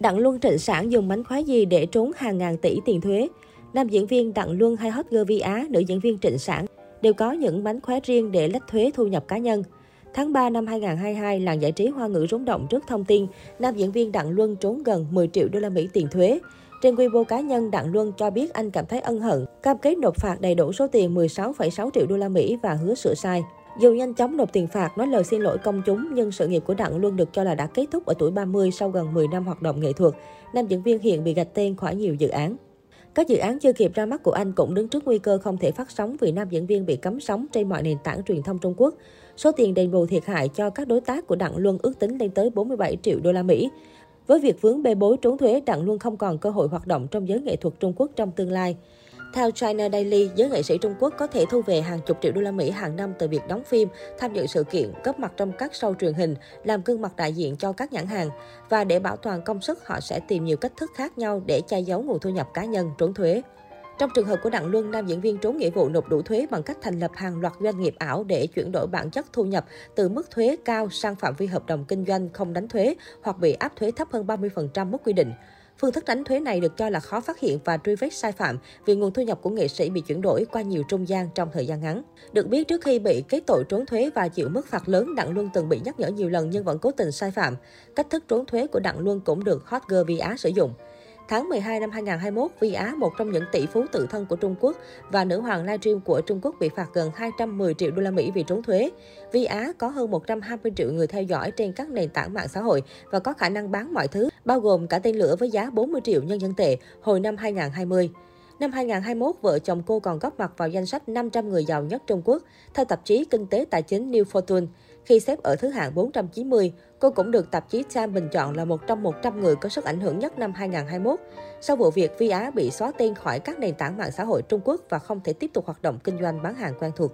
Đặng Luân Trịnh Sản dùng mánh khóe gì để trốn hàng ngàn tỷ tiền thuế? Nam diễn viên Đặng Luân hay hot girl Vi Á, nữ diễn viên Trịnh Sản đều có những mánh khóe riêng để lách thuế thu nhập cá nhân. Tháng 3 năm 2022, làng giải trí hoa ngữ rúng động trước thông tin nam diễn viên Đặng Luân trốn gần 10 triệu đô la Mỹ tiền thuế. Trên Weibo cá nhân, Đặng Luân cho biết anh cảm thấy ân hận, cam kết nộp phạt đầy đủ số tiền 16,6 triệu đô la Mỹ và hứa sửa sai. Dù nhanh chóng nộp tiền phạt, nói lời xin lỗi công chúng, nhưng sự nghiệp của Đặng luôn được cho là đã kết thúc ở tuổi 30 sau gần 10 năm hoạt động nghệ thuật. Nam diễn viên hiện bị gạch tên khỏi nhiều dự án. Các dự án chưa kịp ra mắt của anh cũng đứng trước nguy cơ không thể phát sóng vì nam diễn viên bị cấm sóng trên mọi nền tảng truyền thông Trung Quốc. Số tiền đền bù thiệt hại cho các đối tác của Đặng Luân ước tính lên tới 47 triệu đô la Mỹ. Với việc vướng bê bối trốn thuế, Đặng Luân không còn cơ hội hoạt động trong giới nghệ thuật Trung Quốc trong tương lai. Theo China Daily, giới nghệ sĩ Trung Quốc có thể thu về hàng chục triệu đô la Mỹ hàng năm từ việc đóng phim, tham dự sự kiện, góp mặt trong các show truyền hình, làm gương mặt đại diện cho các nhãn hàng. Và để bảo toàn công sức, họ sẽ tìm nhiều cách thức khác nhau để che giấu nguồn thu nhập cá nhân, trốn thuế. Trong trường hợp của Đặng Luân, nam diễn viên trốn nghĩa vụ nộp đủ thuế bằng cách thành lập hàng loạt doanh nghiệp ảo để chuyển đổi bản chất thu nhập từ mức thuế cao sang phạm vi hợp đồng kinh doanh không đánh thuế hoặc bị áp thuế thấp hơn 30% mức quy định. Phương thức tránh thuế này được cho là khó phát hiện và truy vết sai phạm vì nguồn thu nhập của nghệ sĩ bị chuyển đổi qua nhiều trung gian trong thời gian ngắn. Được biết trước khi bị kết tội trốn thuế và chịu mức phạt lớn, Đặng Luân từng bị nhắc nhở nhiều lần nhưng vẫn cố tình sai phạm. Cách thức trốn thuế của Đặng Luân cũng được Hot Girl Vi Á sử dụng. Tháng 12 năm 2021, Vi Á, một trong những tỷ phú tự thân của Trung Quốc và nữ hoàng livestream của Trung Quốc bị phạt gần 210 triệu đô la Mỹ vì trốn thuế. Vi Á có hơn 120 triệu người theo dõi trên các nền tảng mạng xã hội và có khả năng bán mọi thứ, bao gồm cả tên lửa với giá 40 triệu nhân dân tệ hồi năm 2020. Năm 2021, vợ chồng cô còn góp mặt vào danh sách 500 người giàu nhất Trung Quốc, theo tạp chí Kinh tế Tài chính New Fortune. Khi xếp ở thứ hạng 490, cô cũng được tạp chí Time bình chọn là một trong 100 người có sức ảnh hưởng nhất năm 2021. Sau vụ việc, Vi Á bị xóa tên khỏi các nền tảng mạng xã hội Trung Quốc và không thể tiếp tục hoạt động kinh doanh bán hàng quen thuộc.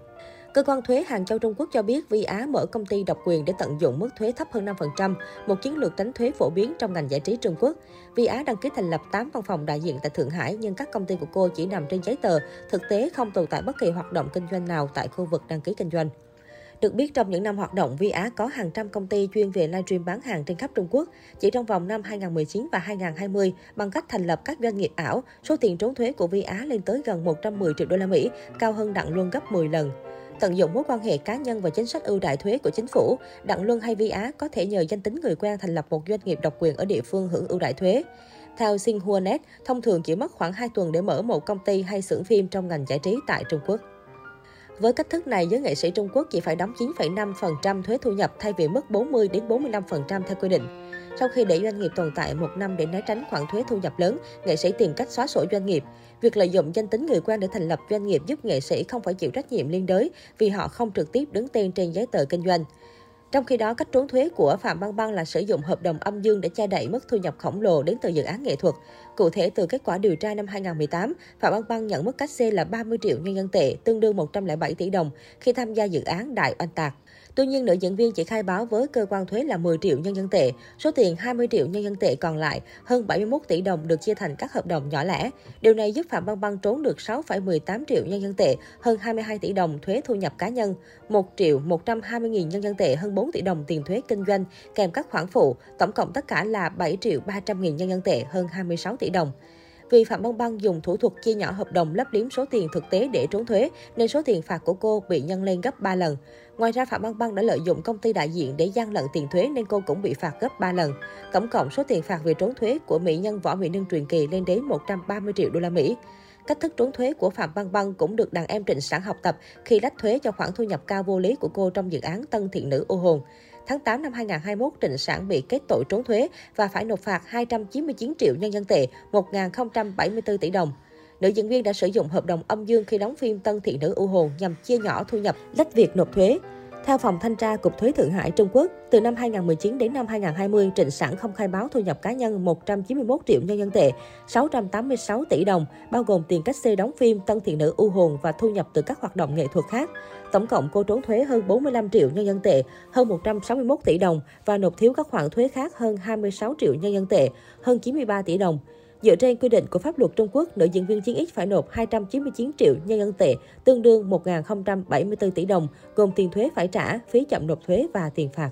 Cơ quan thuế Hàng Châu Trung Quốc cho biết Vi Á mở công ty độc quyền để tận dụng mức thuế thấp hơn 5%, một chiến lược tránh thuế phổ biến trong ngành giải trí Trung Quốc. Vi Á đăng ký thành lập 8 văn phòng đại diện tại Thượng Hải, nhưng các công ty của cô chỉ nằm trên giấy tờ, thực tế không tồn tại bất kỳ hoạt động kinh doanh nào tại khu vực đăng ký kinh doanh. Được biết, trong những năm hoạt động, Vi Á có hàng trăm công ty chuyên về livestream bán hàng trên khắp Trung Quốc. Chỉ trong vòng năm 2019 và 2020, bằng cách thành lập các doanh nghiệp ảo, số tiền trốn thuế của Vi Á lên tới gần 110 triệu đô la Mỹ, cao hơn Đặng Luân gấp 10 lần. Tận dụng mối quan hệ cá nhân và chính sách ưu đại thuế của chính phủ, Đặng Luân hay Vi Á có thể nhờ danh tính người quen thành lập một doanh nghiệp độc quyền ở địa phương hưởng ưu đại thuế. Theo Xinhua.net, thông thường chỉ mất khoảng 2 tuần để mở một công ty hay xưởng phim trong ngành giải trí tại Trung Quốc. Với cách thức này, giới nghệ sĩ Trung Quốc chỉ phải đóng 9,5% thuế thu nhập thay vì mức 40 đến 45% theo quy định. Sau khi để doanh nghiệp tồn tại một năm để né tránh khoản thuế thu nhập lớn, nghệ sĩ tìm cách xóa sổ doanh nghiệp. Việc lợi dụng danh tính người quen để thành lập doanh nghiệp giúp nghệ sĩ không phải chịu trách nhiệm liên đới vì họ không trực tiếp đứng tên trên giấy tờ kinh doanh. Trong khi đó, cách trốn thuế của Phạm Băng Băng là sử dụng hợp đồng âm dương để che đậy mức thu nhập khổng lồ đến từ dự án nghệ thuật. Cụ thể, từ kết quả điều tra năm 2018, Phạm Băng Băng nhận mức cách xê là 30 triệu nhân dân tệ, tương đương 107 tỷ đồng khi tham gia dự án Đại Oanh Tạc. Tuy nhiên, nữ diễn viên chỉ khai báo với cơ quan thuế là 10 triệu nhân dân tệ. Số tiền 20 triệu nhân dân tệ còn lại, hơn 71 tỷ đồng được chia thành các hợp đồng nhỏ lẻ. Điều này giúp Phạm Băng Băng trốn được 6,18 triệu nhân dân tệ, hơn 22 tỷ đồng thuế thu nhập cá nhân, 1 triệu 120 nghìn nhân dân tệ, hơn 4 tỷ đồng tiền thuế kinh doanh, kèm các khoản phụ. Tổng cộng tất cả là 7 triệu 300 nghìn nhân dân tệ, hơn 26 tỷ đồng. Vì Phạm Băng Băng dùng thủ thuật chia nhỏ hợp đồng lấp liếm số tiền thực tế để trốn thuế, nên số tiền phạt của cô bị nhân lên gấp 3 lần. Ngoài ra, Phạm Băng Băng đã lợi dụng công ty đại diện để gian lận tiền thuế nên cô cũng bị phạt gấp 3 lần. Tổng cộng số tiền phạt vì trốn thuế của mỹ nhân Võ Mỹ Nương truyền kỳ lên đến 130 triệu đô la Mỹ. Cách thức trốn thuế của Phạm Băng Băng cũng được đàn em Trịnh Sản học tập khi lách thuế cho khoản thu nhập cao vô lý của cô trong dự án Tân Thiện Nữ ô Hồn. Tháng 8 năm 2021, Trịnh Sản bị kết tội trốn thuế và phải nộp phạt 299 triệu nhân dân tệ, 1.074 tỷ đồng. Nữ diễn viên đã sử dụng hợp đồng âm dương khi đóng phim Tân Thị Nữ U Hồn nhằm chia nhỏ thu nhập, lách việc nộp thuế. Theo Phòng Thanh tra Cục Thuế Thượng Hải Trung Quốc, từ năm 2019 đến năm 2020, Trịnh Sản không khai báo thu nhập cá nhân 191 triệu nhân dân tệ, 686 tỷ đồng, bao gồm tiền cách xê đóng phim Tân Thiện Nữ U Hồn và thu nhập từ các hoạt động nghệ thuật khác. Tổng cộng cô trốn thuế hơn 45 triệu nhân dân tệ, hơn 161 tỷ đồng và nộp thiếu các khoản thuế khác hơn 26 triệu nhân dân tệ, hơn 93 tỷ đồng. Dựa trên quy định của pháp luật Trung Quốc, nữ diễn viên chiến X phải nộp 299 triệu nhân dân tệ, tương đương 1.074 tỷ đồng, gồm tiền thuế phải trả, phí chậm nộp thuế và tiền phạt.